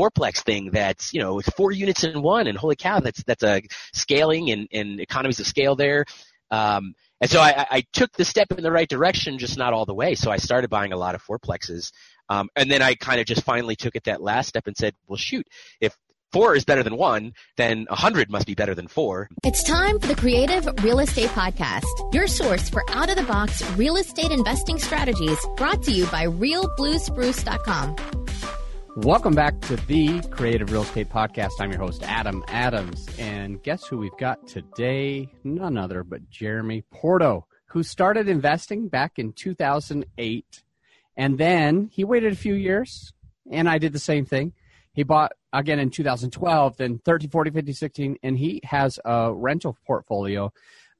fourplex thing that's you know with four units in one, and holy cow, that's that's a scaling and, and economies of scale there. Um, and so I, I took the step in the right direction, just not all the way. So I started buying a lot of fourplexes. Um, and then I kind of just finally took it that last step and said, well, shoot, if four is better than one, then a hundred must be better than four. It's time for the Creative Real Estate Podcast, your source for out of the box real estate investing strategies brought to you by realbluespruce.com. Welcome back to the Creative Real Estate Podcast. I'm your host, Adam Adams. And guess who we've got today? None other but Jeremy Porto, who started investing back in 2008. And then he waited a few years, and I did the same thing. He bought again in 2012, then 13, 14, 15, 16, and he has a rental portfolio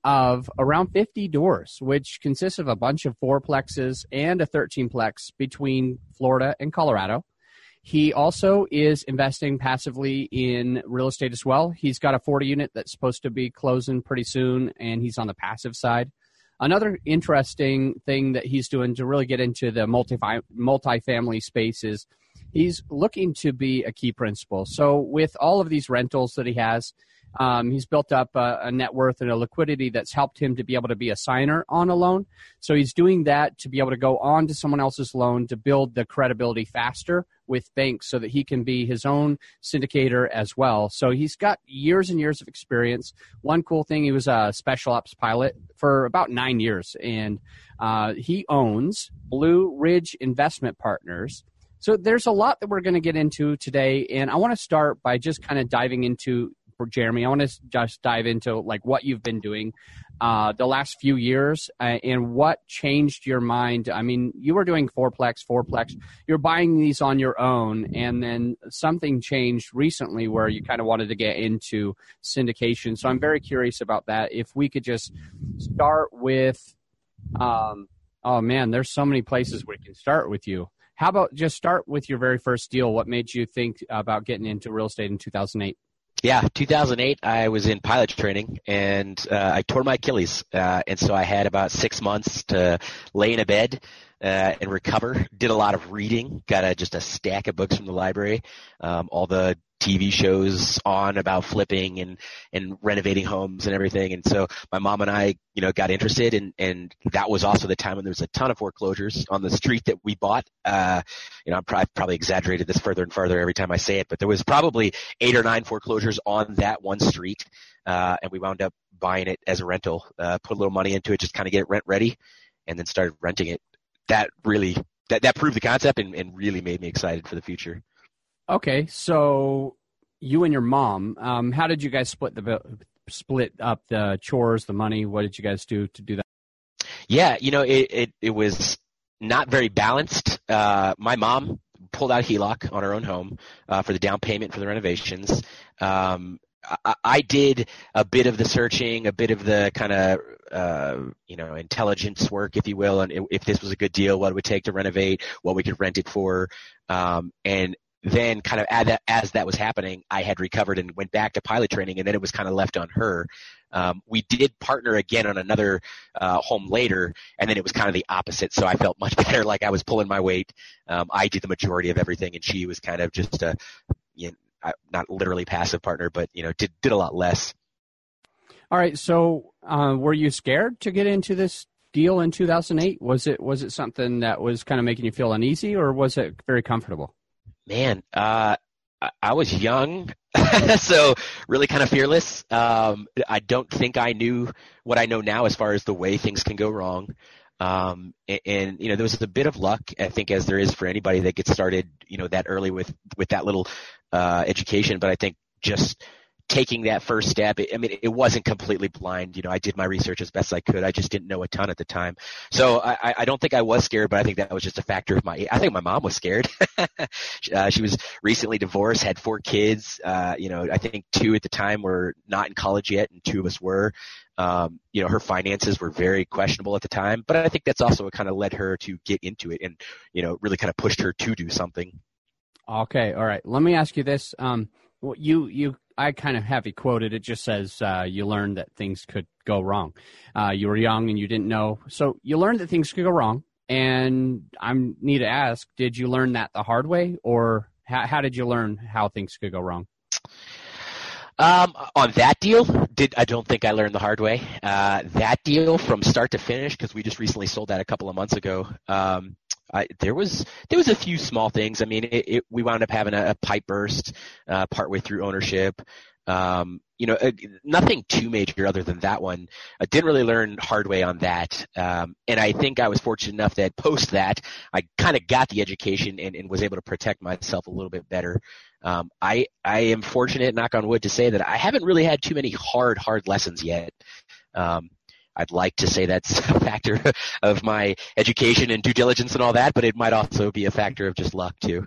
of around 50 doors, which consists of a bunch of fourplexes and a 13plex between Florida and Colorado. He also is investing passively in real estate as well. He's got a 40 unit that's supposed to be closing pretty soon, and he's on the passive side. Another interesting thing that he's doing to really get into the multi multifamily space is he's looking to be a key principal. So, with all of these rentals that he has, um, he's built up a, a, net worth and a liquidity that's helped him to be able to be a signer on a loan. So he's doing that to be able to go on to someone else's loan to build the credibility faster with banks so that he can be his own syndicator as well. So he's got years and years of experience. One cool thing, he was a special ops pilot for about nine years, and uh, he owns Blue Ridge Investment Partners. So there's a lot that we're going to get into today, and I want to start by just kind of diving into Jeremy. I want to just dive into like what you've been doing uh, the last few years uh, and what changed your mind. I mean, you were doing fourplex, fourplex. You're buying these on your own, and then something changed recently where you kind of wanted to get into syndication. So I'm very curious about that. If we could just start with, um, oh man, there's so many places we can start with you. How about just start with your very first deal? What made you think about getting into real estate in 2008? Yeah, 2008, I was in pilot training and uh, I tore my Achilles. Uh, and so I had about six months to lay in a bed uh, and recover. Did a lot of reading. Got a, just a stack of books from the library. Um, all the TV shows on about flipping and, and renovating homes and everything. And so my mom and I, you know, got interested and, and that was also the time when there was a ton of foreclosures on the street that we bought. Uh, you know, I'm probably, probably exaggerated this further and further every time I say it, but there was probably eight or nine foreclosures on that one street. Uh, and we wound up buying it as a rental, uh, put a little money into it, just kind of get it rent ready and then started renting it. That really, that, that proved the concept and, and really made me excited for the future. Okay, so you and your mom, um, how did you guys split the split up the chores, the money? What did you guys do to do that? Yeah, you know, it it, it was not very balanced. Uh, my mom pulled out HELOC on her own home uh, for the down payment for the renovations. Um, I, I, did a bit of the searching, a bit of the kind of uh, you know intelligence work, if you will, and if this was a good deal, what it would take to renovate, what we could rent it for, um, and then kind of as that, as that was happening, I had recovered and went back to pilot training, and then it was kind of left on her. Um, we did partner again on another uh, home later, and then it was kind of the opposite. So I felt much better, like I was pulling my weight. Um, I did the majority of everything, and she was kind of just a, you know, not literally passive partner, but you know, did did a lot less. All right. So, uh, were you scared to get into this deal in 2008? Was it was it something that was kind of making you feel uneasy, or was it very comfortable? Man, uh, I was young, so really kind of fearless. Um, I don't think I knew what I know now as far as the way things can go wrong. Um, and, and, you know, there was a bit of luck, I think, as there is for anybody that gets started, you know, that early with, with that little, uh, education. But I think just taking that first step. I mean, it wasn't completely blind. You know, I did my research as best I could. I just didn't know a ton at the time. So I, I don't think I was scared, but I think that was just a factor of my, I think my mom was scared. uh, she was recently divorced, had four kids. Uh, you know, I think two at the time were not in college yet and two of us were. Um, you know, her finances were very questionable at the time, but I think that's also what kind of led her to get into it and, you know, really kind of pushed her to do something. Okay. All right. Let me ask you this. Um, you, you I kind of have it quoted. It just says uh, you learned that things could go wrong. Uh, you were young and you didn't know, so you learned that things could go wrong. And I need to ask: Did you learn that the hard way, or How, how did you learn how things could go wrong? Um, on that deal, did I don't think I learned the hard way. Uh, that deal from start to finish, because we just recently sold that a couple of months ago. Um, I, there was there was a few small things. I mean, it, it, we wound up having a, a pipe burst uh, partway through ownership. Um, you know, uh, nothing too major other than that one. I didn't really learn hard way on that. Um, and I think I was fortunate enough that post that, I kind of got the education and, and was able to protect myself a little bit better. Um, I, I am fortunate, knock on wood, to say that I haven't really had too many hard, hard lessons yet. Um, I'd like to say that's a factor of my education and due diligence and all that, but it might also be a factor of just luck too.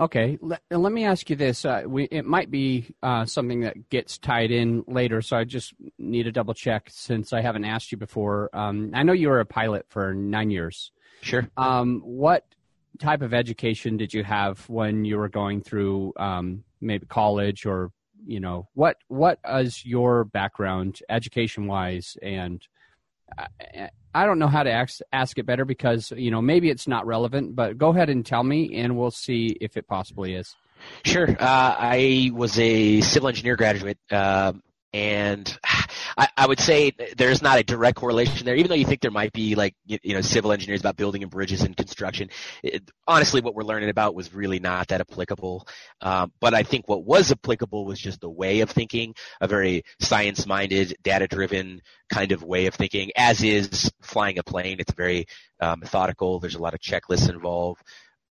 Okay, let, let me ask you this. Uh, we, it might be uh, something that gets tied in later, so I just need to double check since I haven't asked you before. Um, I know you were a pilot for nine years. Sure. Um, what type of education did you have when you were going through um, maybe college or you know what what is your background education wise and uh, I don't know how to ask, ask it better because you know maybe it's not relevant, but go ahead and tell me, and we'll see if it possibly is. Sure. Uh, I was a civil engineer graduate, uh, and I, I, would say there's not a direct correlation there, even though you think there might be like, you know, civil engineers about building and bridges and construction. It, honestly, what we're learning about was really not that applicable. Um, but I think what was applicable was just the way of thinking, a very science-minded, data-driven kind of way of thinking, as is flying a plane. It's very uh, methodical. There's a lot of checklists involved.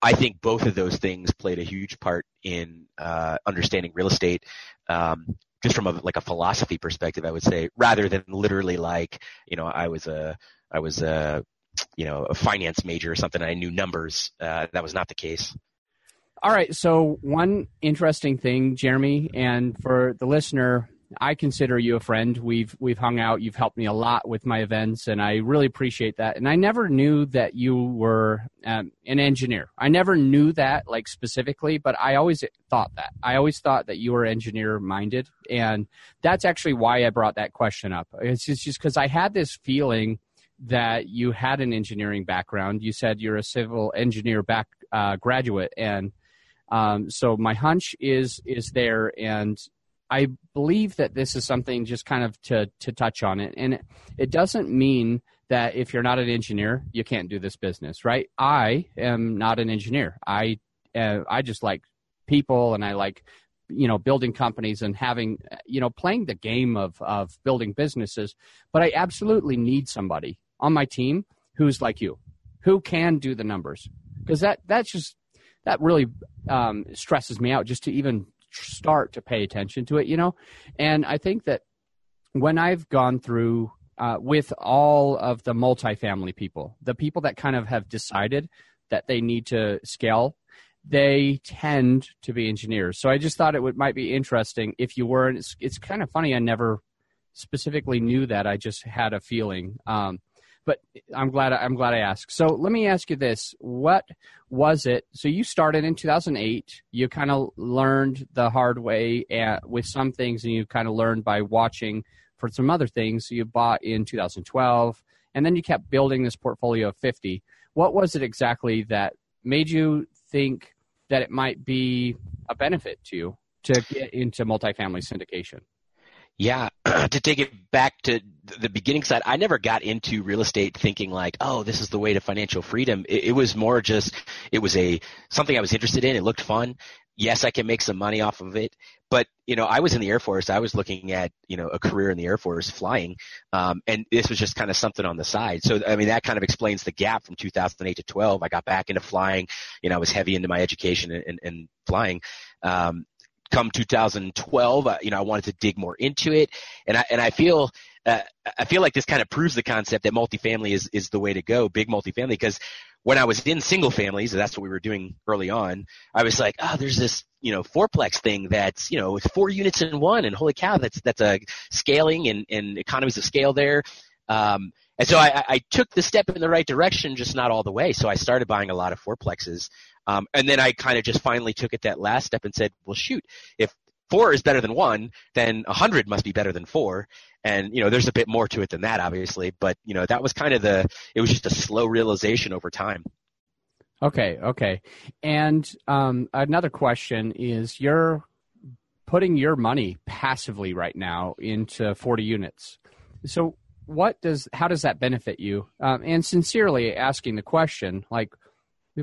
I think both of those things played a huge part in uh, understanding real estate. Um, just from a like a philosophy perspective, I would say, rather than literally like, you know, I was a I was a you know a finance major or something. I knew numbers. Uh, that was not the case. All right. So one interesting thing, Jeremy, and for the listener, I consider you a friend. We've we've hung out. You've helped me a lot with my events, and I really appreciate that. And I never knew that you were um, an engineer. I never knew that like specifically, but I always thought that. I always thought that you were engineer minded, and that's actually why I brought that question up. It's just because I had this feeling that you had an engineering background. You said you're a civil engineer back uh, graduate, and um, so my hunch is is there, and I believe that this is something just kind of to to touch on it, and it, doesn't mean that if you're not an engineer, you can't do this business, right? I am not an engineer. I uh, I just like people, and I like you know building companies and having you know playing the game of of building businesses. But I absolutely need somebody on my team who's like you, who can do the numbers, because that that's just that really um, stresses me out just to even start to pay attention to it, you know? And I think that when I've gone through uh, with all of the multifamily people, the people that kind of have decided that they need to scale, they tend to be engineers. So I just thought it would, might be interesting if you were. It's, it's kind of funny. I never specifically knew that. I just had a feeling. Um, but I'm glad I'm glad I asked. So let me ask you this: What was it? So you started in 2008. You kind of learned the hard way at, with some things, and you kind of learned by watching for some other things. You bought in 2012, and then you kept building this portfolio of 50. What was it exactly that made you think that it might be a benefit to you to get into multifamily syndication? Yeah, to take it back to the beginning side, I never got into real estate thinking like, oh, this is the way to financial freedom. It, it, was more just, it was a something I was interested in. It looked fun. Yes, I can make some money off of it, but you know, I was in the Air Force. I was looking at you know a career in the Air Force flying, um, and this was just kind of something on the side. So I mean, that kind of explains the gap from 2008 to 12. I got back into flying. You know, I was heavy into my education and, and, flying. Um, come 2012, uh, you know, I wanted to dig more into it, and I and I feel uh, I feel like this kind of proves the concept that multifamily is is the way to go, big multifamily, because when I was in single families, that's what we were doing early on, I was like, oh, there's this, you know, fourplex thing that's, you know, it's four units in one, and holy cow, that's that's a scaling and, and economies of scale there. Um, and so I, I took the step in the right direction, just not all the way. So I started buying a lot of fourplexes. Um, and then I kind of just finally took it that last step and said, well, shoot, if four is better than one, then a hundred must be better than four. And, you know, there's a bit more to it than that, obviously. But, you know, that was kind of the, it was just a slow realization over time. Okay, okay. And um, another question is you're putting your money passively right now into 40 units. So what does how does that benefit you? Um, and sincerely asking the question, like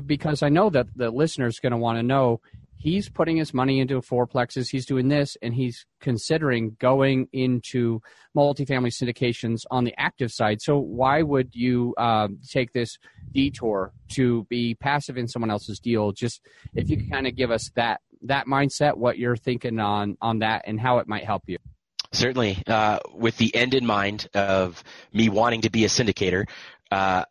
because I know that the listener's going to want to know he's putting his money into fourplexes, he's doing this, and he's considering going into multifamily syndications on the active side. So why would you um, take this detour to be passive in someone else's deal? Just if you could kind of give us that that mindset, what you're thinking on on that, and how it might help you. Certainly, uh, with the end in mind of me wanting to be a syndicator, uh,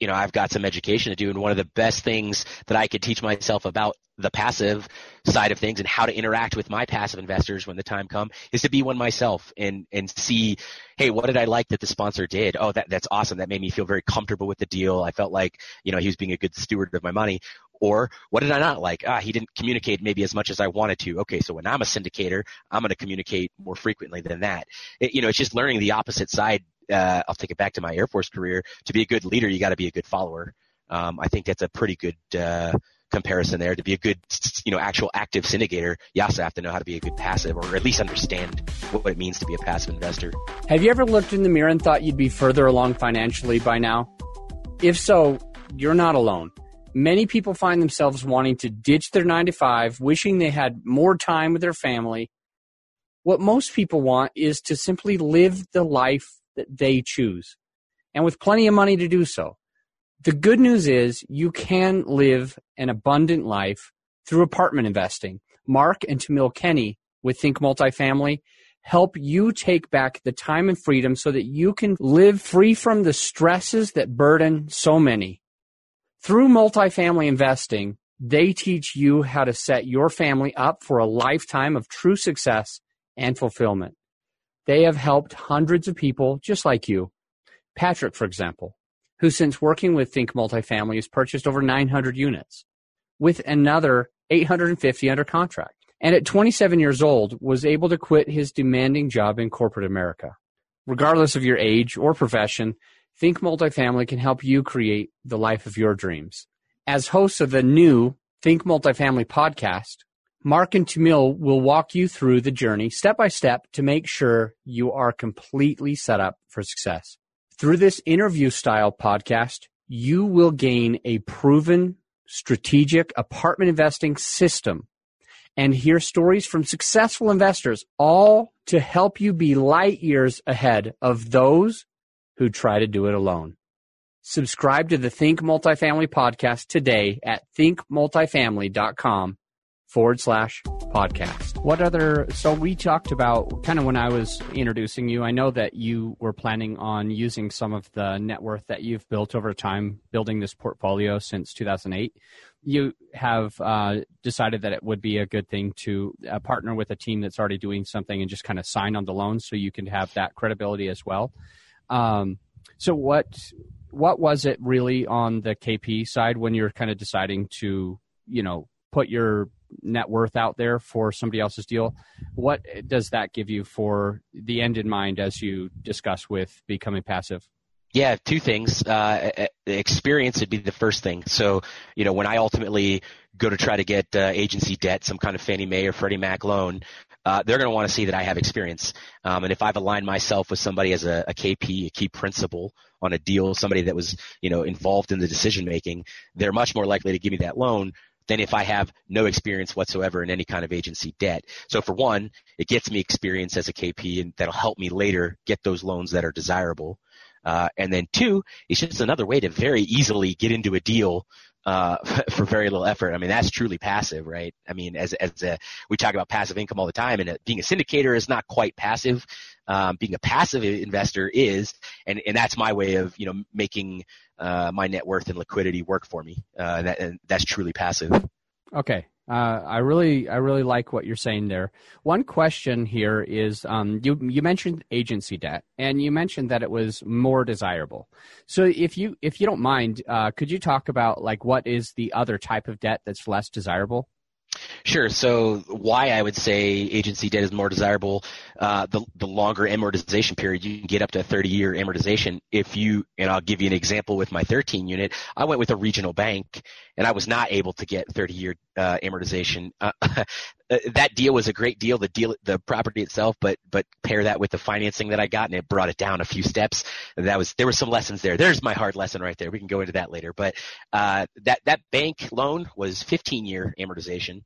you know, I've got some education to do, and one of the best things that I could teach myself about the passive side of things and how to interact with my passive investors when the time comes is to be one myself and and see, hey, what did I like that the sponsor did? Oh, that that's awesome. That made me feel very comfortable with the deal. I felt like you know he was being a good steward of my money. Or what did I not like? Ah, he didn't communicate maybe as much as I wanted to. Okay, so when I'm a syndicator, I'm going to communicate more frequently than that. It, you know, it's just learning the opposite side uh, I'll take it back to my Air Force career. To be a good leader, you got to be a good follower. Um, I think that's a pretty good uh, comparison there. To be a good, you know, actual active syndicator, you also have to know how to be a good passive, or at least understand what it means to be a passive investor. Have you ever looked in the mirror and thought you'd be further along financially by now? If so, you're not alone. Many people find themselves wanting to ditch their nine to five, wishing they had more time with their family. What most people want is to simply live the life that they choose, and with plenty of money to do so. The good news is you can live an abundant life through apartment investing. Mark and Tammy Kenney with Think Multifamily help you take back the time and freedom so that you can live free from the stresses that burden so many. Through multifamily investing, they teach you how to set your family up for a lifetime of true success and fulfillment. They have helped hundreds of people just like you. Patrick, for example, who since working with Think Multifamily has purchased over 900 units with another 850 under contract. And at 27 years old, was able to quit his demanding job in corporate America. Regardless of your age or profession, Think Multifamily can help you create the life of your dreams. As hosts of the new Think Multifamily podcast, Mark and Tammy will walk you through the journey step by step to make sure you are completely set up for success. Through this interview style podcast, you will gain a proven strategic apartment investing system and hear stories from successful investors, all to help you be light years ahead of those who try to do it alone. Subscribe to the Think Multifamily podcast today at thinkmultifamily.com forward slash podcast. What other, so we talked about kind of when I was introducing you, I know that you were planning on using some of the net worth that you've built over time, building this portfolio since 2008. You have uh, decided that it would be a good thing to uh, partner with a team that's already doing something and just kind of sign on the loan so you can have that credibility as well. Um, so what what was it really on the KP side when you're kind of deciding to you know put your net worth out there for somebody else's deal. What does that give you for the end in mind as you discuss with becoming passive? Yeah, two things. Uh, experience would be the first thing. So, you know, when I ultimately go to try to get uh, agency debt, some kind of Fannie Mae or Freddie Mac loan, uh, they're going to want to see that I have experience. Um, and if I've aligned myself with somebody as a, a, KP, a key principal on a deal, somebody that was, you know, involved in the decision making, they're much more likely to give me that loan than if I have no experience whatsoever in any kind of agency debt. So for one, it gets me experience as a KP and that'll help me later get those loans that are desirable. Uh, and then two, it's just another way to very easily get into a deal uh, for very little effort. I mean, that's truly passive, right? I mean, as as a, we talk about passive income all the time, and being a syndicator is not quite passive. Um, being a passive investor is, and and that's my way of you know making uh, my net worth and liquidity work for me. Uh, that, and that's truly passive. Okay. Uh, I really, I really like what you're saying there. One question here is, um, you you mentioned agency debt, and you mentioned that it was more desirable. So, if you if you don't mind, uh, could you talk about like what is the other type of debt that's less desirable? Sure. So why I would say agency debt is more desirable. Uh, the the longer amortization period, you can get up to a 30 year amortization. If you and I'll give you an example with my 13 unit. I went with a regional bank, and I was not able to get 30 year uh, amortization. Uh, that deal was a great deal, the deal, the property itself, but but pair that with the financing that I got, and it brought it down a few steps. That was there were some lessons there. There's my hard lesson right there. We can go into that later, but uh, that that bank loan was 15 year amortization.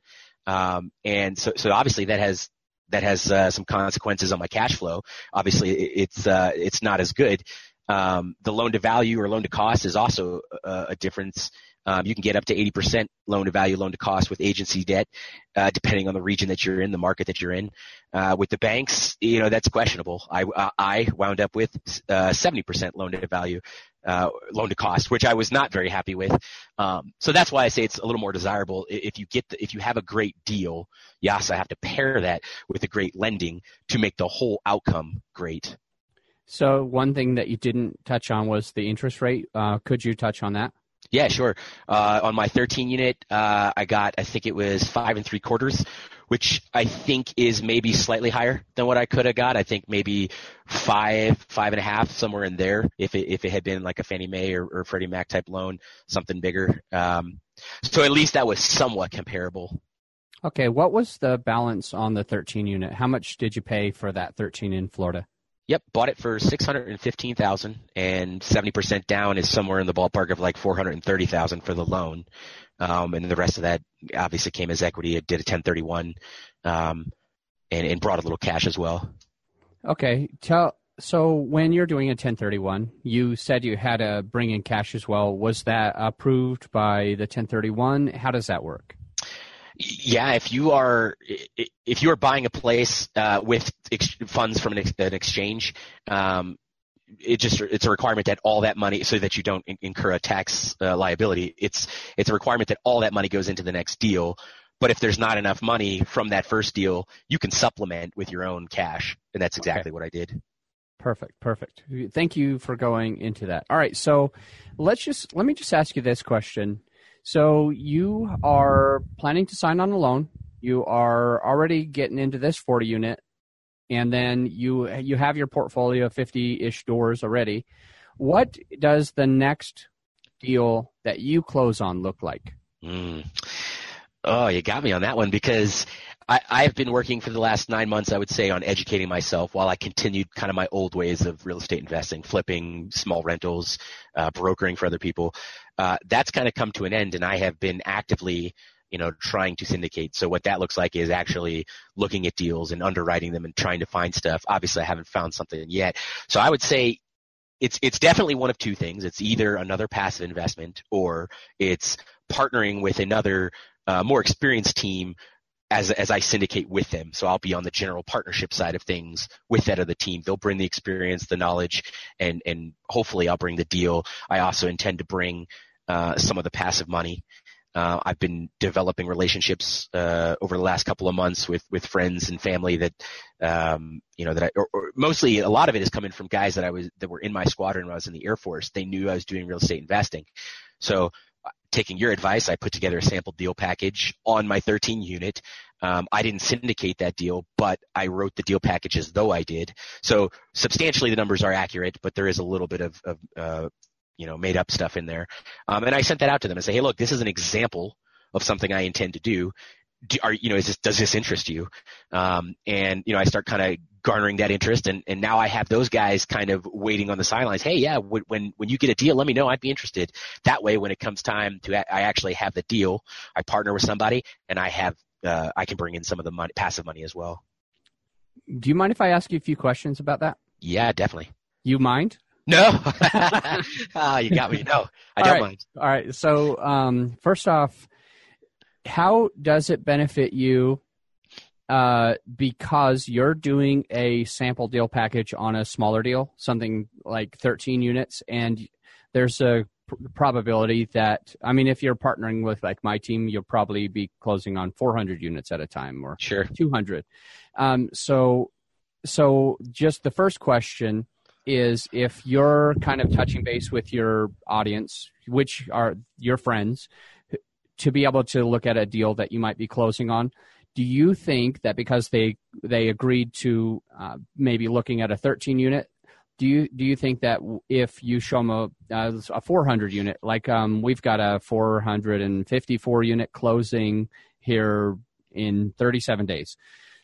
Um, and so, so obviously that has that has uh, some consequences on my cash flow. Obviously, it's uh, it's not as good. Um, the loan to value or loan to cost is also a, a difference. Um, you can get up to 80% loan to value, loan to cost with agency debt, uh, depending on the region that you're in, the market that you're in. Uh, with the banks, you know, that's questionable. I, I wound up with uh, 70% loan to value, uh, loan to cost, which I was not very happy with. Um, so that's why I say it's a little more desirable if you get the, if you have a great deal. Yes, I have to pair that with a great lending to make the whole outcome great. So one thing that you didn't touch on was the interest rate. Uh, could you touch on that? Yeah, sure. Uh, on my 13 unit, uh, I got, I think it was five and three quarters, which I think is maybe slightly higher than what I could have got. I think maybe five, five and a half, somewhere in there. If it, if it had been like a Fannie Mae or, or Freddie Mac type loan, something bigger. Um, so at least that was somewhat comparable. Okay. What was the balance on the 13 unit? How much did you pay for that 13 in Florida? Yep, bought it for six hundred and fifteen thousand, and seventy percent down is somewhere in the ballpark of like four hundred and thirty thousand for the loan, um, and the rest of that obviously came as equity. It did a ten thirty one, um, and and brought a little cash as well. Okay, tell so when you're doing a 1031, you said you had to bring in cash as well. Was that approved by the 1031? How does that work? Yeah, if you are if you are buying a place uh, with ex- funds from an, ex- an exchange, um, it just it's a requirement that all that money so that you don't in- incur a tax uh, liability. It's it's a requirement that all that money goes into the next deal. But if there's not enough money from that first deal, you can supplement with your own cash, and that's exactly okay. what I did. Perfect, perfect. Thank you for going into that. All right, so let's just let me just ask you this question so you are planning to sign on a loan. You are already getting into this 40 unit, and then you you have your portfolio of 50-ish doors already. What does the next deal that you close on look like? Mm. Oh, you got me on that one because I, have been working for the last nine months, I would say, on educating myself while I continued kind of my old ways of real estate investing, flipping small rentals, uh, brokering for other people. Uh, that's kind of come to an end, and I have been actively, you know, trying to syndicate. So what that looks like is actually looking at deals and underwriting them and trying to find stuff. Obviously, I haven't found something yet. So I would say it's it's definitely one of two things. It's either another passive investment or it's partnering with another uh, more experienced team as as I syndicate with them. So I'll be on the general partnership side of things with that other team. They'll bring the experience, the knowledge, and and hopefully I'll bring the deal. I also intend to bring uh, some of the passive money. Uh, I've been developing relationships uh, over the last couple of months with with friends and family that um, you know that I or, or mostly a lot of it is coming from guys that I was that were in my squadron when I was in the Air Force. They knew I was doing real estate investing, so taking your advice, I put together a sample deal package on my 13 unit. Um, I didn't syndicate that deal, but I wrote the deal package as though I did. So substantially, the numbers are accurate, but there is a little bit of, of uh, you know, made up stuff in there. Um, and I sent that out to them and say, hey, look, this is an example of something I intend to do. do are you know, is this does this interest you? Um, and you know, I start kind of garnering that interest and, and now I have those guys kind of waiting on the sidelines. Hey, yeah, when, when you get a deal, let me know. I'd be interested. That way, when it comes time to, I actually have the deal. I partner with somebody and I have, uh, I can bring in some of the money, passive money as well. Do you mind if I ask you a few questions about that? Yeah, definitely. You mind? No. ah, you got me. No, I All don't right. mind. All right. So, um, first off, how does it benefit you uh, because you're doing a sample deal package on a smaller deal, something like 13 units, and there's a pr- probability that I mean, if you're partnering with like my team, you'll probably be closing on 400 units at a time or sure 200. Um, so, so just the first question is if you're kind of touching base with your audience, which are your friends, to be able to look at a deal that you might be closing on do you think that because they they agreed to uh, maybe looking at a 13 unit do you do you think that if you show them a, a 400 unit like um, we've got a 454 unit closing here in 37 days.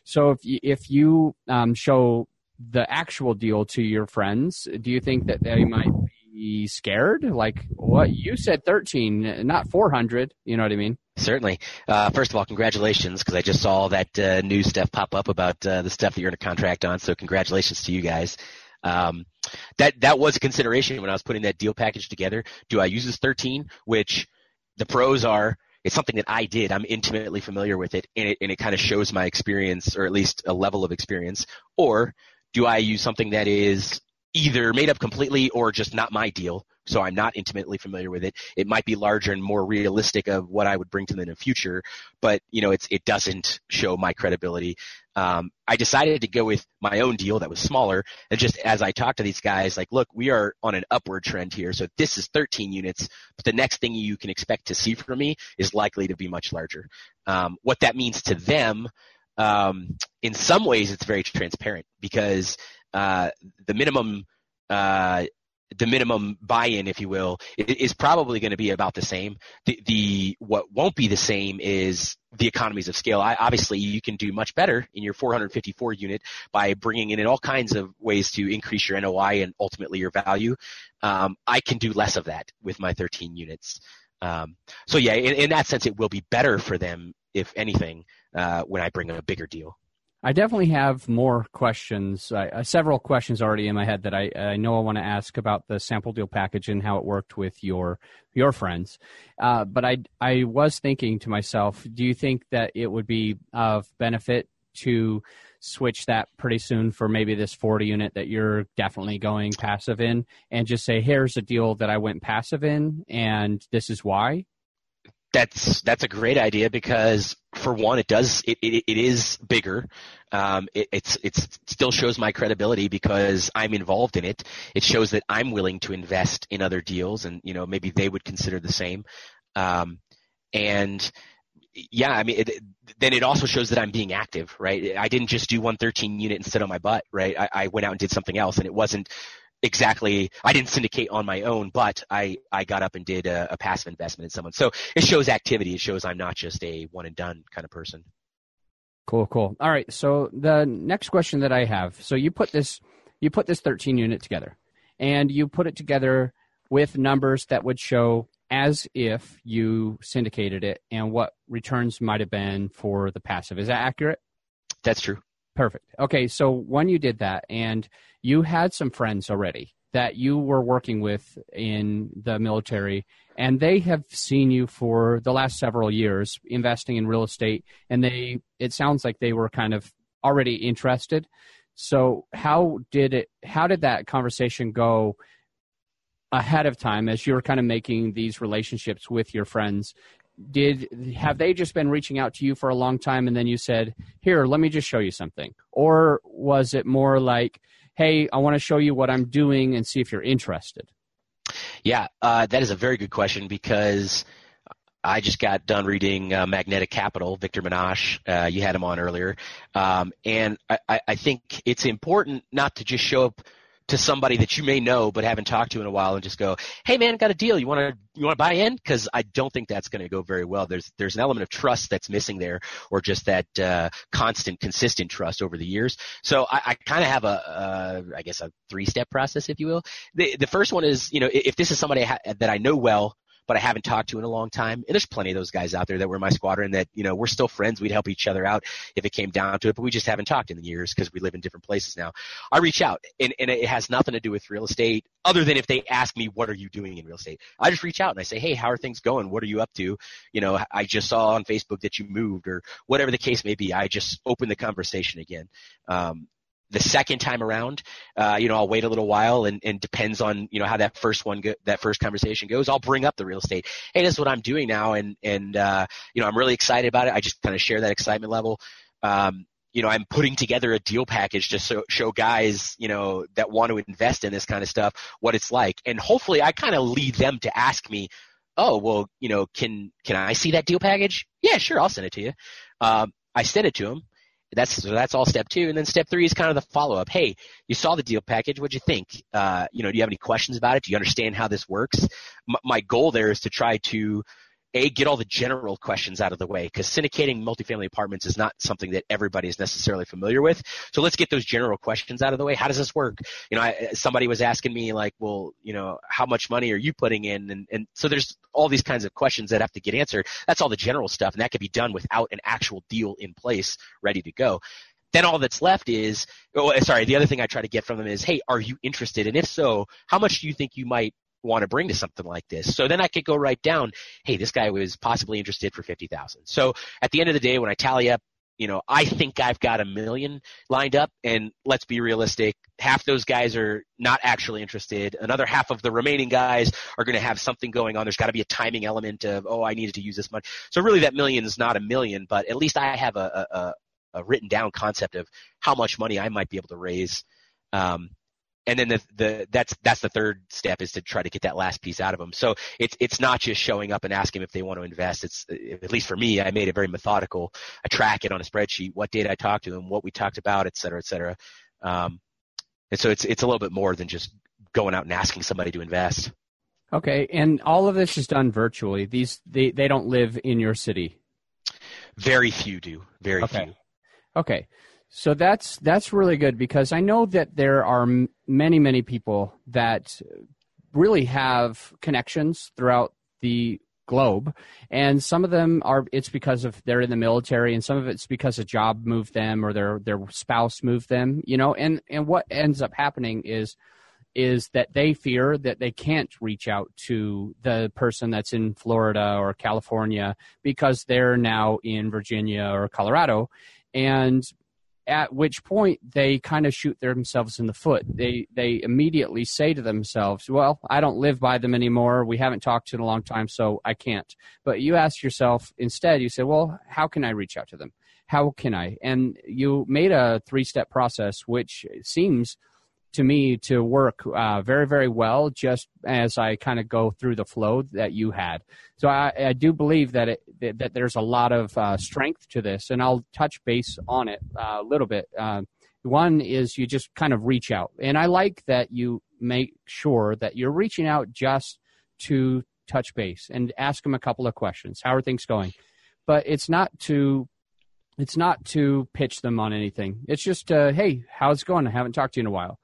So if you, if you um, show the actual deal to your friends do you think that they might be scared like what you said 13 not 400 you know what i mean Certainly. Uh, first of all, congratulations because I just saw that uh, new stuff pop up about uh, the stuff that you're in a contract on. So congratulations to you guys. Um, that that was a consideration when I was putting that deal package together. Do I use this 13? Which the pros are it's something that I did. I'm intimately familiar with it, and it and it kind of shows my experience, or at least a level of experience. Or do I use something that is either made up completely or just not my deal, so I'm not intimately familiar with it. It might be larger and more realistic of what I would bring to them in the future, but you know, it's it doesn't show my credibility. Um, I decided to go with my own deal that was smaller, and just as I talked to these guys, like, look, we are on an upward trend here. So this is 13 units, but the next thing you can expect to see from me is likely to be much larger. Um, what that means to them, um, in some ways, it's very transparent because uh, the minimum uh, the minimum buy-in, if you will, is probably going to be about the same. The, the what won't be the same is the economies of scale. I, obviously, you can do much better in your 454 unit by bringing in, all kinds of ways to increase your NOI and ultimately your value. Um, I can do less of that with my 13 units. Um, so yeah, in, in, that sense, it will be better for them, if anything, uh, when I bring a bigger deal. I definitely have more questions, uh, several questions already in my head that I, I know I want to ask about the sample deal package and how it worked with your your friends. Uh, but I I was thinking to myself, do you think that it would be of benefit to switch that pretty soon for maybe this 40 unit that you're definitely going passive in, and just say, here's a deal that I went passive in, and this is why? That's that's a great idea because for one, it does it it, it is bigger. Um, it, it's it's still shows my credibility because I'm involved in it. It shows that I'm willing to invest in other deals, and you know maybe they would consider the same. Um, and yeah, I mean, it, then it also shows that I'm being active, right? I didn't just do 113 unit and sit on my butt, right? I, I went out and did something else, and it wasn't exactly I didn't syndicate on my own, but I I got up and did a, a, passive investment in someone. So it shows activity. It shows I'm not just a one and done kind of person. Cool, cool. All right. So the next question that I have. So you put this you put this 13 unit together, and you put it together with numbers that would show as if you syndicated it and what returns might have been for the passive. Is that accurate? That's true. Perfect. Okay, so when you did that and you had some friends already that you were working with in the military and they have seen you for the last several years investing in real estate and they it sounds like they were kind of already interested. So how did it how did that conversation go ahead of time as you were kind of making these relationships with your friends did have they just been reaching out to you for a long time and then you said here let me just show you something or was it more like hey i want to show you what i'm doing and see if you're interested yeah uh, that is a very good question because I just got done reading uh, Magnetic Capital, Victor Menasce. Uh, you had him on earlier. Um, and I, I, think it's important not to just show up to somebody that you may know but haven't talked to in a while and just go, "Hey man, got a deal. You want to you want to buy in?" Because I don't think that's going to go very well. There's there's an element of trust that's missing there, or just that uh, constant, consistent trust over the years. So I, I kind of have a, uh, I guess a three step process, if you will. The the first one is, you know, if this is somebody that I know well but I haven't talked to in a long time. And there's plenty of those guys out there that were my squadron that, you know, we're still friends. We'd help each other out if it came down to it, but we just haven't talked in the years because we live in different places now. I reach out and, and it has nothing to do with real estate other than if they ask me, what are you doing in real estate? I just reach out and I say, Hey, how are things going? What are you up to? You know, I just saw on Facebook that you moved or whatever the case may be. I just open the conversation again. Um, the second time around, uh, you know, I'll wait a little while and, and depends on, you know, how that first one, go, that first conversation goes. I'll bring up the real estate. Hey, this is what I'm doing now. And, and, uh, you know, I'm really excited about it. I just kind of share that excitement level. Um, you know, I'm putting together a deal package to show, show guys, you know, that want to invest in this kind of stuff, what it's like. And hopefully I kind of lead them to ask me, oh, well, you know, can, can I see that deal package? Yeah, sure. I'll send it to you. Um, I send it to them. That's so that's all step two, and then step three is kind of the follow up. Hey, you saw the deal package. What'd you think? Uh, you know, do you have any questions about it? Do you understand how this works? M- my goal there is to try to a get all the general questions out of the way because syndicating multifamily apartments is not something that everybody is necessarily familiar with. So let's get those general questions out of the way. How does this work? You know, I, uh, somebody was asking me like, well, you know, how much money are you putting in? And, and so there's all these kinds of questions that have to get answered. That's all the general stuff, and that can be done without an actual deal in place ready to go then all that's left is oh, sorry the other thing i try to get from them is hey are you interested and if so how much do you think you might want to bring to something like this. So then I could go right down, hey, this guy was possibly interested for 50,000. So at the end of the day, when I tally up, you know, I think I've got a million lined up and let's be realistic. Half those guys are not actually interested. Another half of the remaining guys are going to have something going on. There's got to be a timing element of, oh, I needed to use this much. So really that million is not a million, but at least I have a, a, a written down concept of how much money I might be able to raise. Um, and then the, the that's that's the third step is to try to get that last piece out of them. So it's it's not just showing up and asking if they want to invest. It's at least for me, I made it very methodical. I track it on a spreadsheet, what data I talked to them, what we talked about, et cetera, et cetera. Um, and so it's it's a little bit more than just going out and asking somebody to invest. Okay, and all of this is done virtually. These they they don't live in your city. Very few do. Very okay. few. Okay. So that's that's really good because I know that there are many many people that really have connections throughout the globe. And some of them are it's because of they're in the military and some of it's because a job moved them or their their spouse moved them you know? And and what ends up happening is is that they fear that they can't reach out to the person that's in Florida or California because they're now in Virginia or Colorado. And at which point they kind of shoot themselves in the foot. They they immediately say to themselves, "Well, I don't live by them anymore. We haven't talked in a long time, so I can't." But you ask yourself instead, you say, "Well, how can I reach out to them? How can I?" And you made a three-step process, which seems to me to work uh, very, very well just as I kind of go through the flow that you had. So I, I do believe that, it, that, there's a lot of uh, strength to this, and I'll touch base on it uh, a little bit. Uh, one is you just kind of reach out, and I like that you make sure that you're reaching out just to touch base and ask them a couple of questions. How are things going? But it's not to it's not to pitch them on anything. It's just, uh, hey, how's it going? I haven't talked to you in a while.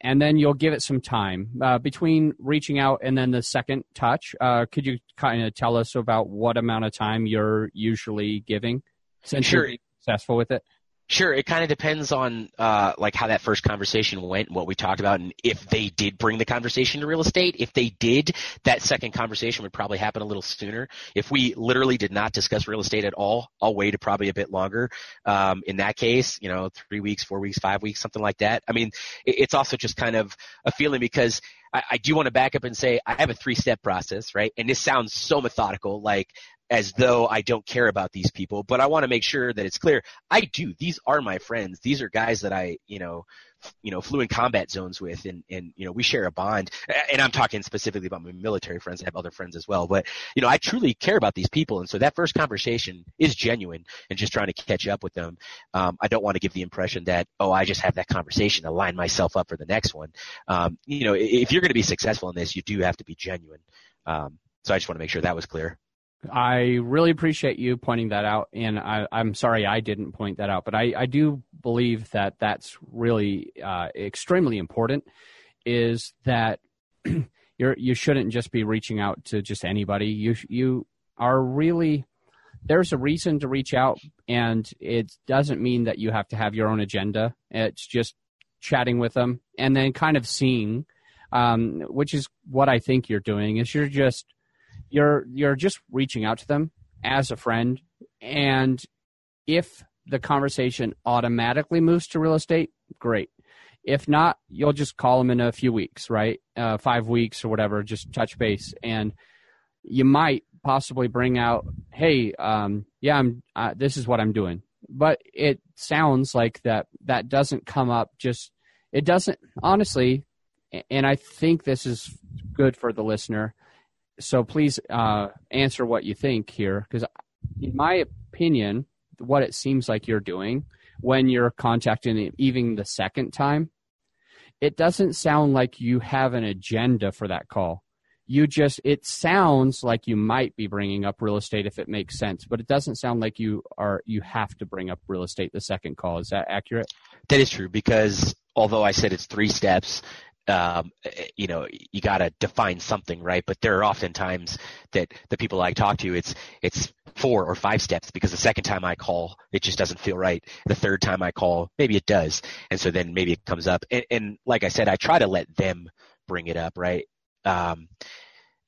And then you'll give it some time uh, between reaching out and then the second touch. Uh, could you kind of tell us about what amount of time you're usually giving since sure. you're successful with it? Sure, it kind of depends on uh, like how that first conversation went, and what we talked about, and if they did bring the conversation to real estate. If they did, that second conversation would probably happen a little sooner. If we literally did not discuss real estate at all, I'll wait probably a bit longer. Um, in that case, you know, three weeks, four weeks, five weeks, something like that. I mean, it, it's also just kind of a feeling because I, I do want to back up and say I have a three-step process, right? And this sounds so methodical, like as though I don't care about these people, but I want to make sure that it's clear. I do. These are my friends. These are guys that I, you know, f- you know, flew in combat zones with, and and you know, we share a bond. And I'm talking specifically about my military friends. I have other friends as well, but you know, I truly care about these people, and so that first conversation is genuine and just trying to catch up with them. Um, I don't want to give the impression that oh, I just have that conversation to line myself up for the next one. Um, you know, if you're going to be successful in this, you do have to be genuine. Um, so I just want to make sure that was clear. I really appreciate you pointing that out, and I, am sorry I didn't point that out, but I, I do believe that that's really uh, extremely important. Is that you're you shouldn't just be reaching out to just anybody. You you are really there's a reason to reach out, and it doesn't mean that you have to have your own agenda. It's just chatting with them and then kind of seeing, um, which is what I think you're doing. Is you're just you're you're just reaching out to them as a friend. And if the conversation automatically moves to real estate great. If not you'll just call them in a few weeks right? Uh, five weeks or whatever just touch base. And you might possibly bring out hey um, yeah i'm uh, this is what i'm doing. But it sounds like that that doesn't come up just it doesn't honestly and i think this is good for the listener so please uh, answer what you think here, because in my opinion, what it seems like you're doing when you're contacting even the second time, it doesn't sound like you have an agenda for that call. You just, it sounds like you might be bringing up real estate if it makes sense, but it doesn't sound like you are, you have to bring up real estate the second call. Is that accurate? That is true because although I said it's three steps, um, you know, you got to define something, right? But there are often times that the people I talk to, it's it's four or five steps because the second time I call, it just doesn't feel right. The third time I call, maybe it does, and so then maybe it comes up. And, and like I said, I try to let them bring it up, right? Um,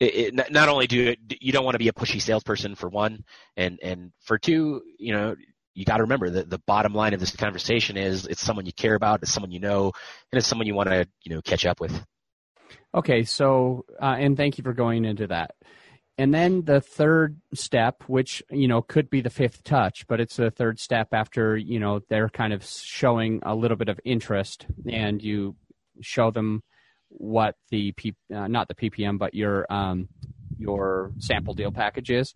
it, it, not only do you, you don't want to be a pushy salesperson for one, and and for two, you know, you got to remember that the bottom line of this conversation is it's someone you care about, it's someone you know, and it's someone you want to you know catch up with. Okay, so uh, and thank you for going into that. And then the third step, which you know could be the fifth touch, but it's the third step after you know they're kind of showing a little bit of interest, and you show them what the P, uh, not the PPM, but your um, your sample deal package is.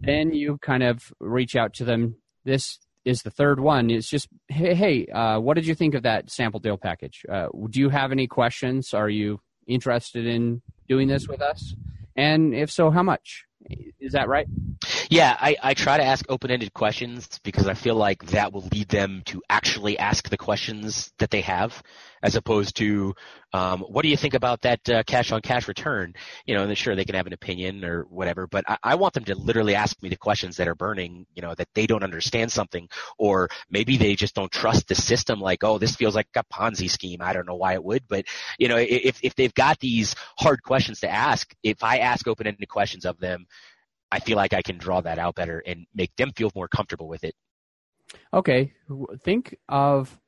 Then you kind of reach out to them this is the third one. It's just, hey, hey uh, what did you think of that sample deal package? Uh, do you have any questions? Are you interested in doing this with us? And if so, how much? Is that right? Yeah, I, I try to ask open-ended questions because I feel like that will lead them to actually ask the questions that they have, as opposed to, um, what do you think about that uh, cash-on-cash return? You know, and sure they can have an opinion or whatever, but I, I want them to literally ask me the questions that are burning. You know, that they don't understand something, or maybe they just don't trust the system. Like, oh, this feels like a Ponzi scheme. I don't know why it would, but you know, if if they've got these hard questions to ask, if I ask open-ended questions of them I feel like I can draw that out better and make them feel more comfortable with it. Okay. Think of,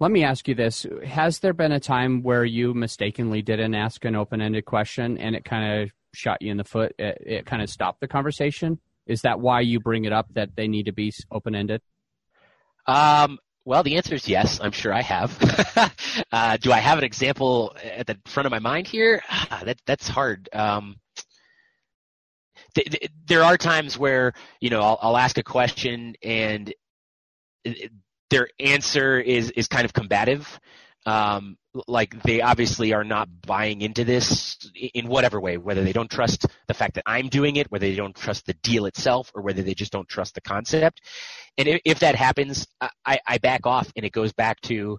let me ask you this. Has there been a time where you mistakenly didn't ask an open ended question and it kind of shot you in the foot? It, it kind of stopped the conversation? Is that why you bring it up that they need to be open ended? Um, well, the answer is yes. I'm sure I have. uh, do I have an example at the front of my mind here? Ah, that that's hard. Um, th- th- there are times where you know I'll, I'll ask a question and their answer is is kind of combative. Um, like they obviously are not buying into this in whatever way, whether they don't trust the fact that I'm doing it, whether they don't trust the deal itself, or whether they just don't trust the concept. And if, that happens, I, I back off, and it goes back to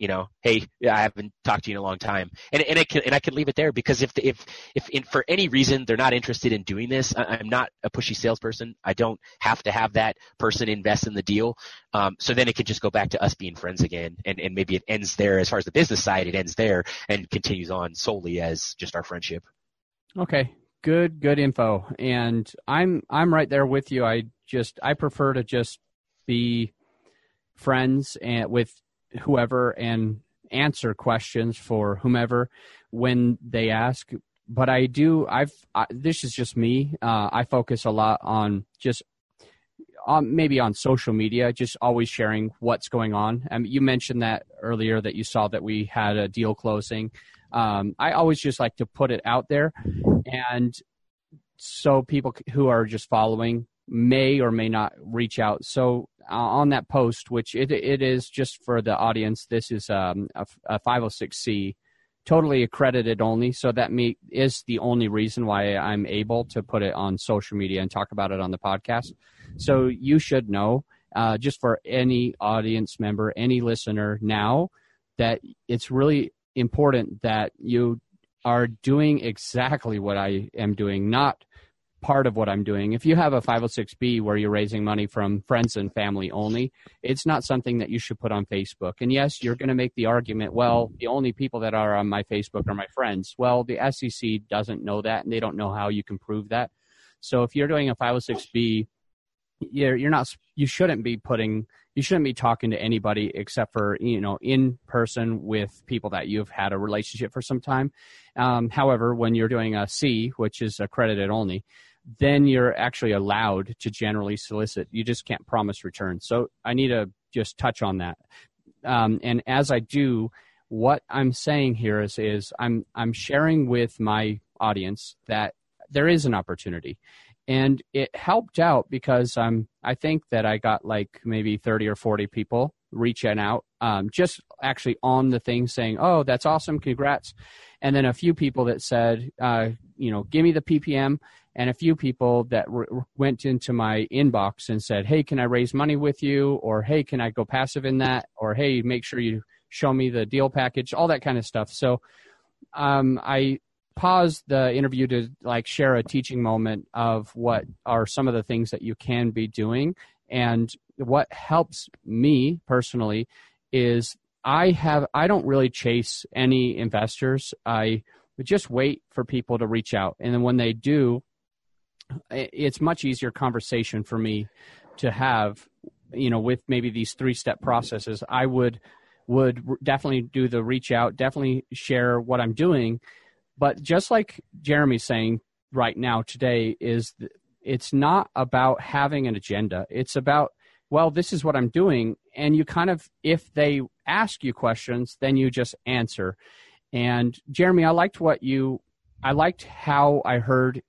you know, hey, I haven't talked to you in a long time, and and I can and I can leave it there because if if if in, for any reason they're not interested in doing this, I, am not a pushy salesperson. I don't have to have that person invest in the deal. Um, so then it could just go back to us being friends again, and and maybe it ends there as far as the business side. It ends there and continues on solely as just our friendship. Okay, good good info, and I'm I'm right there with you. I just I prefer to just be friends and with whoever and answer questions for whomever when they ask. But I do. I've. I, this is just me. Uh, I focus a lot on just on maybe on social media, just always sharing what's going on. Um, you mentioned that earlier that you saw that we had a deal closing. Um, I always just like to put it out there, and so people who are just following may or may not reach out. So uh, on that post, which it, it is just for the audience, this is um, a, a 506c, totally accredited only. So that me is the only reason why I'm able to put it on social media and talk about it on the podcast. So you should know, uh, just for any audience member, any listener now, that it's really important that you are doing exactly what I am doing, not part of what I'm doing. If you have a 506B where you're raising money from friends and family only, it's not something that you should put on Facebook. And yes, you're going to make the argument, well, the only people that are on my Facebook are my friends. Well, the SEC doesn't know that and they don't know how you can prove that. So if you're doing a 506B, you're, you're not, you shouldn't be putting, you shouldn't be talking to anybody except for, you know, in person with people that you've had a relationship for some time. Um, however, when you're doing a C, which is accredited only, then you're actually allowed to generally solicit. You just can't promise returns. So I need to just touch on that. Um, and as I do, what I'm saying here is, is I'm I'm sharing with my audience that there is an opportunity, and it helped out because um, I think that I got like maybe 30 or 40 people reaching out, um, just actually on the thing saying, "Oh, that's awesome, congrats," and then a few people that said, uh, "You know, give me the PPM." And a few people that went into my inbox and said, "Hey, can I raise money with you?" Or "Hey, can I go passive in that?" Or "Hey, make sure you show me the deal package." All that kind of stuff. So um, I pause the interview to like share a teaching moment of what are some of the things that you can be doing and what helps me personally is i have i don't really chase any investors i just wait for people to reach out and then when they do it's much easier conversation for me to have you know with maybe these three step processes i would would definitely do the reach out definitely share what i'm doing but just like Jeremy's saying right now today is it's not about having an agenda. It's about well, this is what I'm doing and you kind of if they ask you questions, then you just answer. And Jeremy, I liked what you I liked how I heard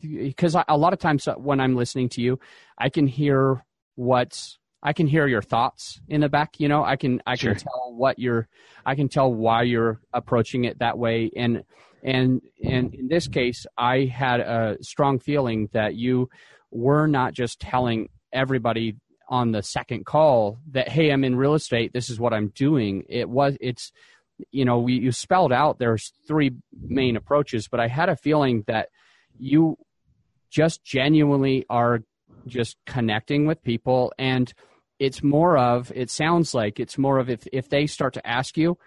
because a lot of times uh, when I'm listening to you, I can hear what's I can hear your thoughts in the back. You know, I can I can tell what you're I can tell why you're approaching it that way, and and and in this case, I had a strong feeling that you were not just telling everybody on the second call that hey, I'm in real estate. This is what I'm doing. It was it's you know we you spelled out there's three main approaches, but I had a feeling that you just genuinely are just connecting with people. And it's more of it sounds like it's more of if if they start to ask you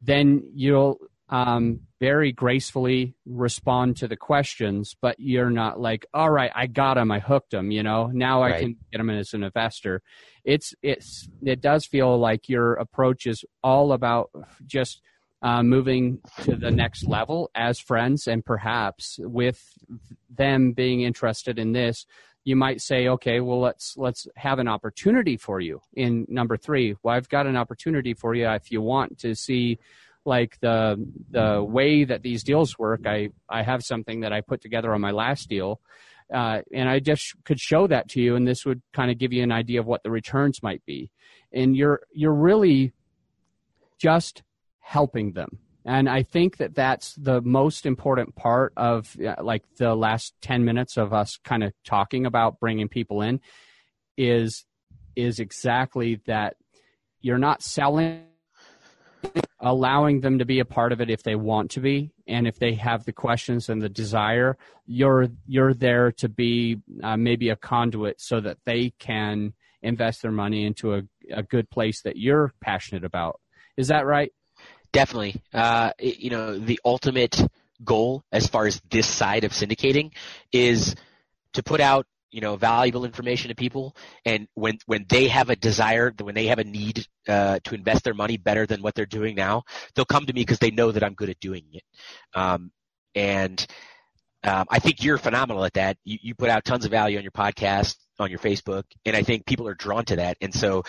then you'll um, very gracefully respond to the questions, but you're not like, all right, I got him, I hooked him, you know, now I can get him as an investor. It's, it's, it does feel like your approach is all about just uh, moving to the next level as friends and perhaps with them being interested in this, you might say, okay, well, let's let's have an opportunity for you in number three. Well, I've got an opportunity for you if you want to see like the the way that these deals work. I I have something that I put together on my last deal, uh, and I just could show that to you, and this would kind of give you an idea of what the returns might be. And you're you're really just helping them. And I think that that's the most important part of like the last 10 minutes of us kind of talking about bringing people in is is exactly that you're not selling allowing them to be a part of it if they want to be. And if they have the questions and the desire you're you're there to be uh, maybe a conduit so that they can invest their money into a, a good place that you're passionate about. Is that right definitely. Uh, you know the ultimate goal as far as this side of syndicating is to put out you know valuable information to people. And when when they have a desire when they have a need uh, to invest their money better than what they're doing now they'll come to me because they know that i'm good at doing it. Um, and um, i think you're phenomenal at that. You, you put out tons of value on your podcast on your Facebook, and I think people are drawn to that. And so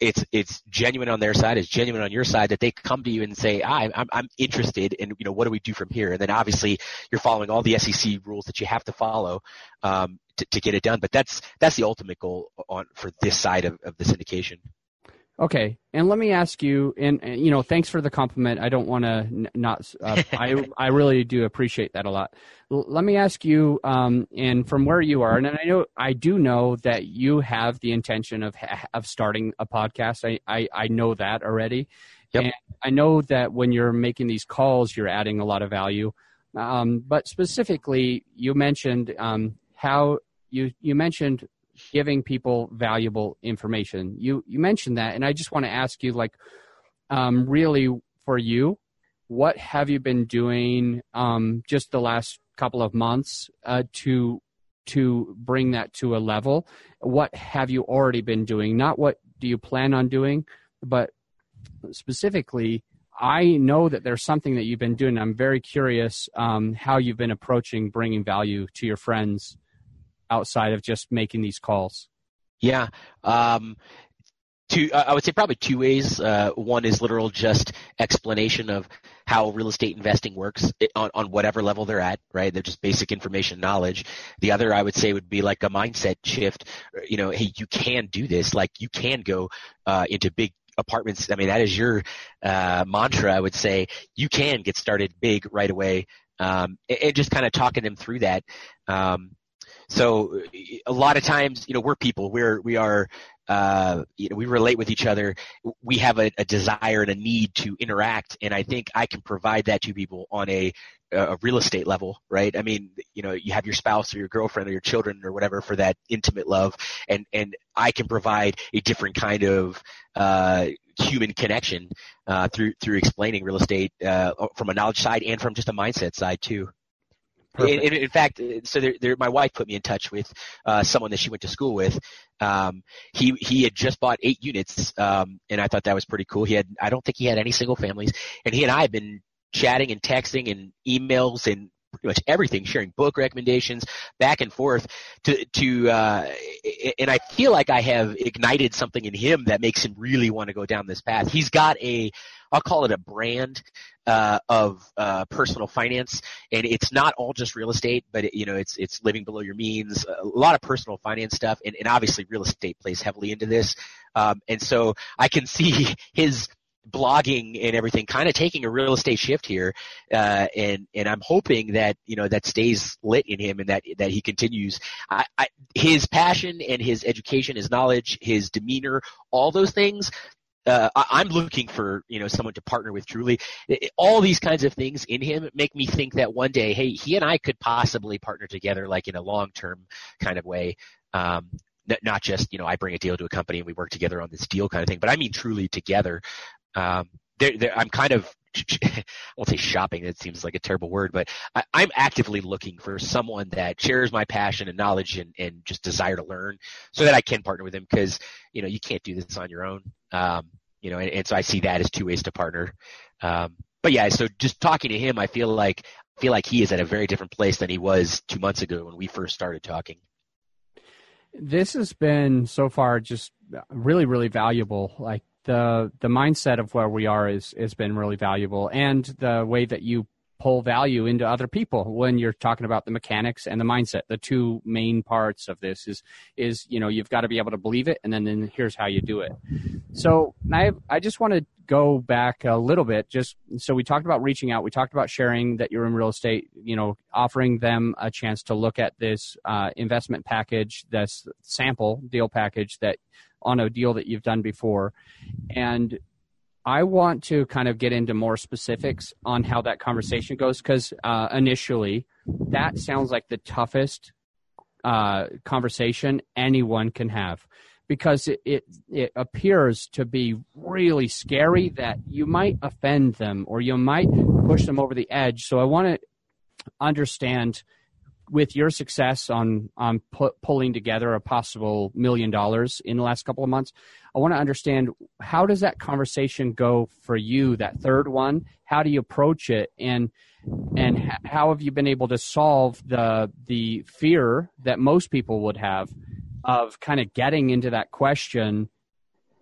it's it's genuine on their side, it's genuine on your side that they come to you and say, I, I'm I'm interested in you know what do we do from here? And then obviously you're following all the SEC rules that you have to follow um, to, to get it done. But that's that's the ultimate goal on for this side of, of the syndication. Okay, and let me ask you, and, and you know, thanks for the compliment. I don't want to n- not. Uh, I I really do appreciate that a lot. L- let me ask you, um, and from where you are, and I know I do know that you have the intention of of starting a podcast. I I, I know that already, yep. and I know that when you're making these calls, you're adding a lot of value. Um, but specifically, you mentioned um, how you you mentioned giving people valuable information. You you mentioned that, and I just want to ask you, like, um, really for you, what have you been doing um, just the last couple of months uh, to to bring that to a level? What have you already been doing? Not what do you plan on doing, but specifically. I know that there's something that you've been doing. I'm very curious um, how you've been approaching bringing value to your friends outside of just making these calls? Yeah. Um, two, I would say probably two ways. Uh, one is literal just explanation of how real estate investing works on, on whatever level they're at, right? They're just basic information knowledge. The other I would say would be like a mindset shift. You know, hey, you can do this. Like you can go uh, into big apartments. I mean, that is your uh, mantra. I would say you can get started big right away, um, and, just kind of talking them through that. Um, so a lot of times, you know, we're people. We're we are uh, you know, we relate with each other. We have a, a, desire and a need to interact, and I think I can provide that to people on a, a real estate level, right? I mean, you know, you have your spouse or your girlfriend or your children or whatever for that intimate love, and and I can provide a different kind of uh, human connection uh, through through explaining real estate uh, from a knowledge side and from just a mindset side too. In, in, in, fact, so there, there, my wife put me in touch with uh, someone that she went to school with. Um, he he had just bought eight units, um, and I thought that was pretty cool. He had I don't think he had any single families, and he and I have been chatting and texting and emails and pretty much everything, sharing book recommendations back and forth to to uh, and I feel like I have ignited something in him that makes him really want to go down this path. He's got a I'll call it a brand uh, of uh, personal finance, and it's not all just real estate, but it, you know it's it's living below your means, a lot of personal finance stuff, and, and obviously real estate plays heavily into this. Um, and so I can see his blogging and everything kind of taking a real estate shift here uh, and and I'm hoping that you know that stays lit in him and that that he continues I, I, his passion and his education his knowledge his demeanor all those things uh, I, am looking for you know someone to partner with truly. All these kinds of things in him make me think that one day, hey, he and I could possibly partner together, like in a long term kind of way. Um, not just you know I bring a deal to a company and we work together on this deal kind of thing, but I mean truly together. Um, they're, they're, I'm kind of I won't say shopping. It seems like a terrible word, but I, am actively looking for someone that shares my passion and knowledge and, and just desire to learn, so that I can partner with them. Because you know you can't do this on your own. Um, you know, and, and, so I see that as two ways to partner. Um, but yeah, so just talking to him, I feel like feel like he is at a very different place than he was two months ago when we first started talking. This has been so far just really, really valuable. Like the the mindset of where we are is has been really valuable, and the way that you pull value into other people when you're talking about the mechanics and the mindset. The two main parts of this is is you know you've got to be able to believe it, and then, then here's how you do it. So I I just want to go back a little bit. Just so we talked about reaching out, we talked about sharing that you're in real estate. You know, offering them a chance to look at this uh, investment package, this sample deal package that on a deal that you've done before, and I want to kind of get into more specifics on how that conversation goes because uh, initially, that sounds like the toughest uh, conversation anyone can have because it, it, it appears to be really scary that you might offend them or you might push them over the edge. So I want to understand with your success on on pu- pulling together a possible million dollars in the last couple of months, I want to understand how does that conversation go for you? That third one, how do you approach it, and and how have you been able to solve the the fear that most people would have of kind of getting into that question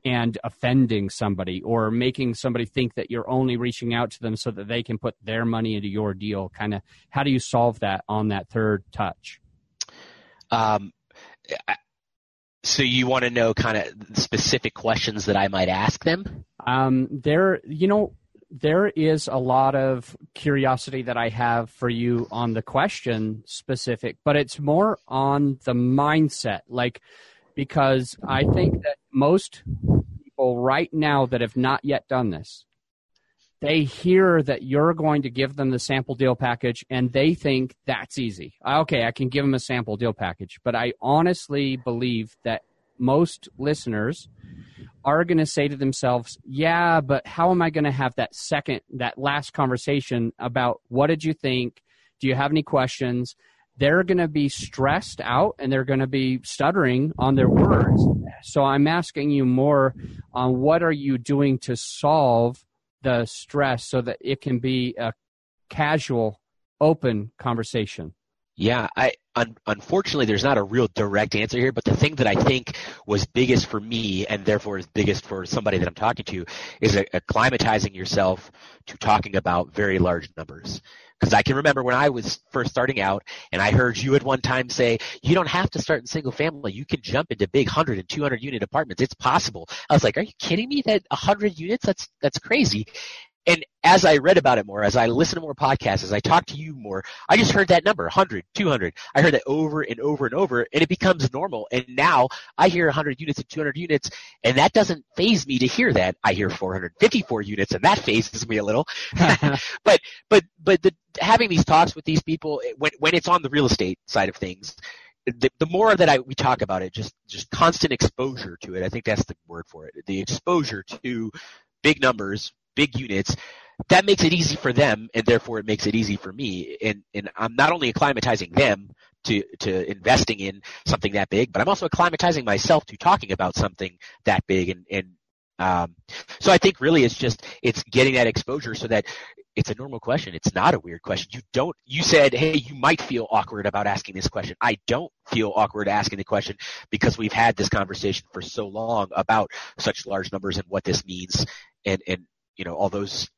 and offending somebody or making somebody think that you're only reaching out to them so that they can put their money into your deal? Kind of how do you solve that on that third touch? Um, so you want to know kind of specific questions that i might ask them um, there you know there is a lot of curiosity that I have for you on the question specific, but it's more on the mindset. Like, because I think that most people right now that have not yet done this, they hear that you're going to give them the sample deal package and they think that's easy. Okay, I can give them a sample deal package. But I honestly believe that most listeners are going to say to themselves, yeah, but how am I going to have that second, that last conversation about what did you think? Do you have any questions? they're going to be stressed out and they're going to be stuttering on their words. So I'm asking you more on what are you doing to solve the stress so that it can be a casual, open conversation. Yeah, I un, unfortunately there's not a real direct answer here, but the thing that I think was biggest for me and therefore is biggest for somebody that I'm talking to is acclimatizing yourself to talking about very large numbers. Because I can remember when I was first starting out and I heard you at one time say, you don't have to start in single family. You can jump into big 100 and 200 unit apartments. It's possible. I was like, are you kidding me? That 100 units? That's, that's crazy and as I read about it more, as I listened to more podcasts, as I talked to you more, I just heard that number, 100, 200. I heard it over and over and over, and it becomes normal. And now I hear 100 units and 200 units, and that doesn't faze me to hear that. I hear 454 units, and that fazes me a little. but but but the, having these talks with these people when when it's on the real estate side of things, the, the, more that I we talk about it, just just constant exposure to it. I think that's the word for it. The exposure to big numbers, big units, that makes it easy for them, and therefore it makes it easy for me. And and I'm not only acclimatizing them to to investing in something that big, but I'm also acclimatizing myself to talking about something that big. And and um, so I think really it's just it's getting that exposure so that it's a normal question. It's not a weird question. You don't, you said, hey, you might feel awkward about asking this question. I don't feel awkward asking the question because we've had this conversation for so long about such large numbers and what this means and, and you know all those.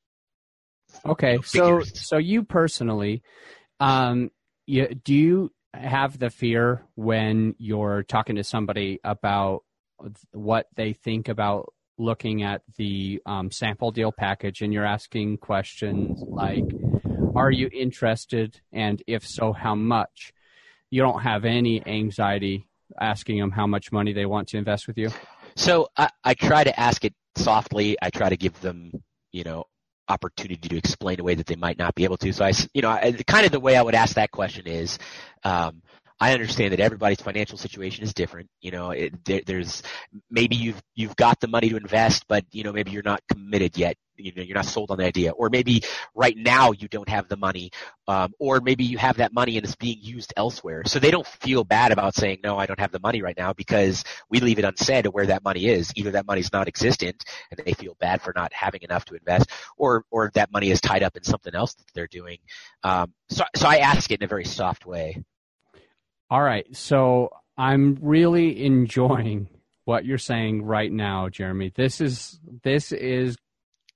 Okay, so so you personally, um, you, do you have the fear when you're talking to somebody about what they think about looking at the um, sample deal package and you're asking questions like are you interested? and if so how much? You don't have any anxiety asking them how much money they want to invest with you? So i, I try to ask it softly. I try to give them you know, opportunity to explain a way that they might not be able to. So I, you know, I, kind of the way I would ask that question is, um, I understand that everybody's financial situation is different. You know, it, there, there's maybe you've you've got the money to invest, but you know maybe you're not committed yet. You know, you're not sold on the idea, or maybe right now you don't have the money, um, or maybe you have that money and it's being used elsewhere. So they don't feel bad about saying no, I don't have the money right now because we leave it unsaid where that money is. Either that money's non-existent and they feel bad for not having enough to invest, or or that money is tied up in something else that they're doing. Um, so so I ask it in a very soft way. All right. So I'm really enjoying what you're saying right now, Jeremy. This is this is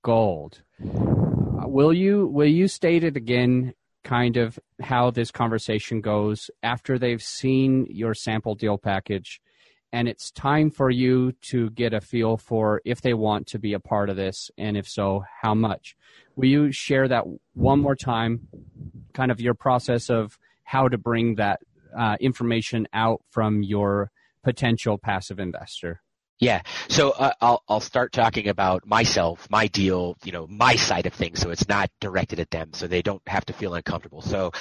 gold. Uh, will you will you state it again kind of how this conversation goes after they've seen your sample deal package and it's time for you to get a feel for if they want to be a part of this and if so how much will you share that one more time kind of your process of how to bring that uh, information out from your potential passive investor? Yeah. So uh, I'll I'll start talking about myself, my deal, you know, my side of things, so it's not directed at them, so they don't have to feel uncomfortable. So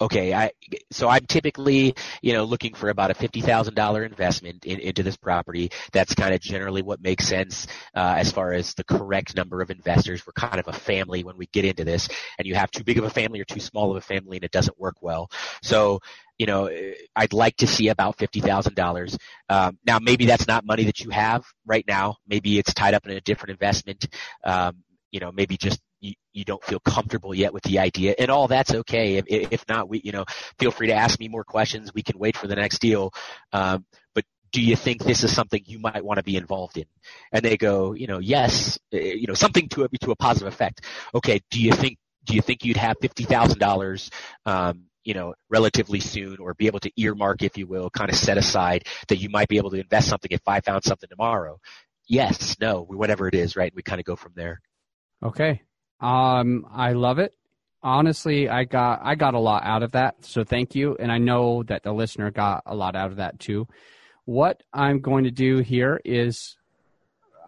okay, I so I'm typically you know looking for about a fifty thousand dollar investment in, into this property. That's kind of generally what makes sense uh, as far as the correct number of investors. We're kind of a family when we get into this, and you have too big of a family or too small of a family, and it doesn't work well. So you know, I'd like to see about fifty thousand um, dollars. Now, maybe that's not money that you have right now. Maybe it's tied up in a different investment. Um, you know, maybe just you, you don't feel comfortable yet with the idea, and all that's okay. If, if not, we, you know, feel free to ask me more questions. We can wait for the next deal. Um, but do you think this is something you might want to be involved in? And they go, you know, yes, eh, you know, something to a, to a positive effect. Okay, do you think do you think you'd have fifty thousand um, you know, relatively soon, or be able to earmark, if you will, kind of set aside that you might be able to invest something if I found something tomorrow? Yes, no, whatever it is, right? We kind of go from there. Okay. Um, I love it. Honestly, I got I got a lot out of that, so thank you. And I know that the listener got a lot out of that too. What I'm going to do here is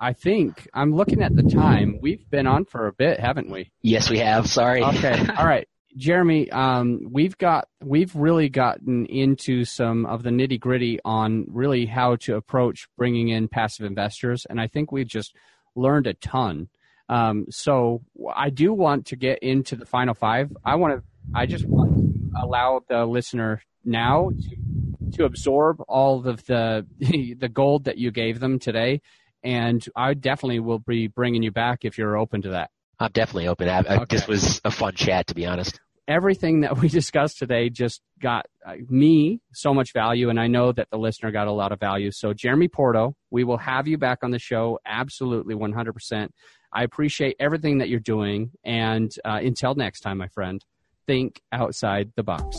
I think I'm looking at the time. We've been on for a bit, haven't we? Yes, we have. Sorry. Okay. All right. Jeremy, um, we've got we've really gotten into some of the nitty gritty on really how to approach bringing in passive investors, and I think we've just learned a ton. Um, so I do want to get into the final five. I want to. I just want to allow the listener now to to absorb all of the the gold that you gave them today, and I definitely will be bringing you back if you're open to that. I'm definitely open. I, okay. This was a fun chat, to be honest. everything that we discussed today just got uh, me so much value, and I know that the listener got a lot of value. So, Jeremy Porto, we will have you back on the show absolutely 100%. I appreciate everything that you're doing. And uh, until next time, my friend, think outside the box.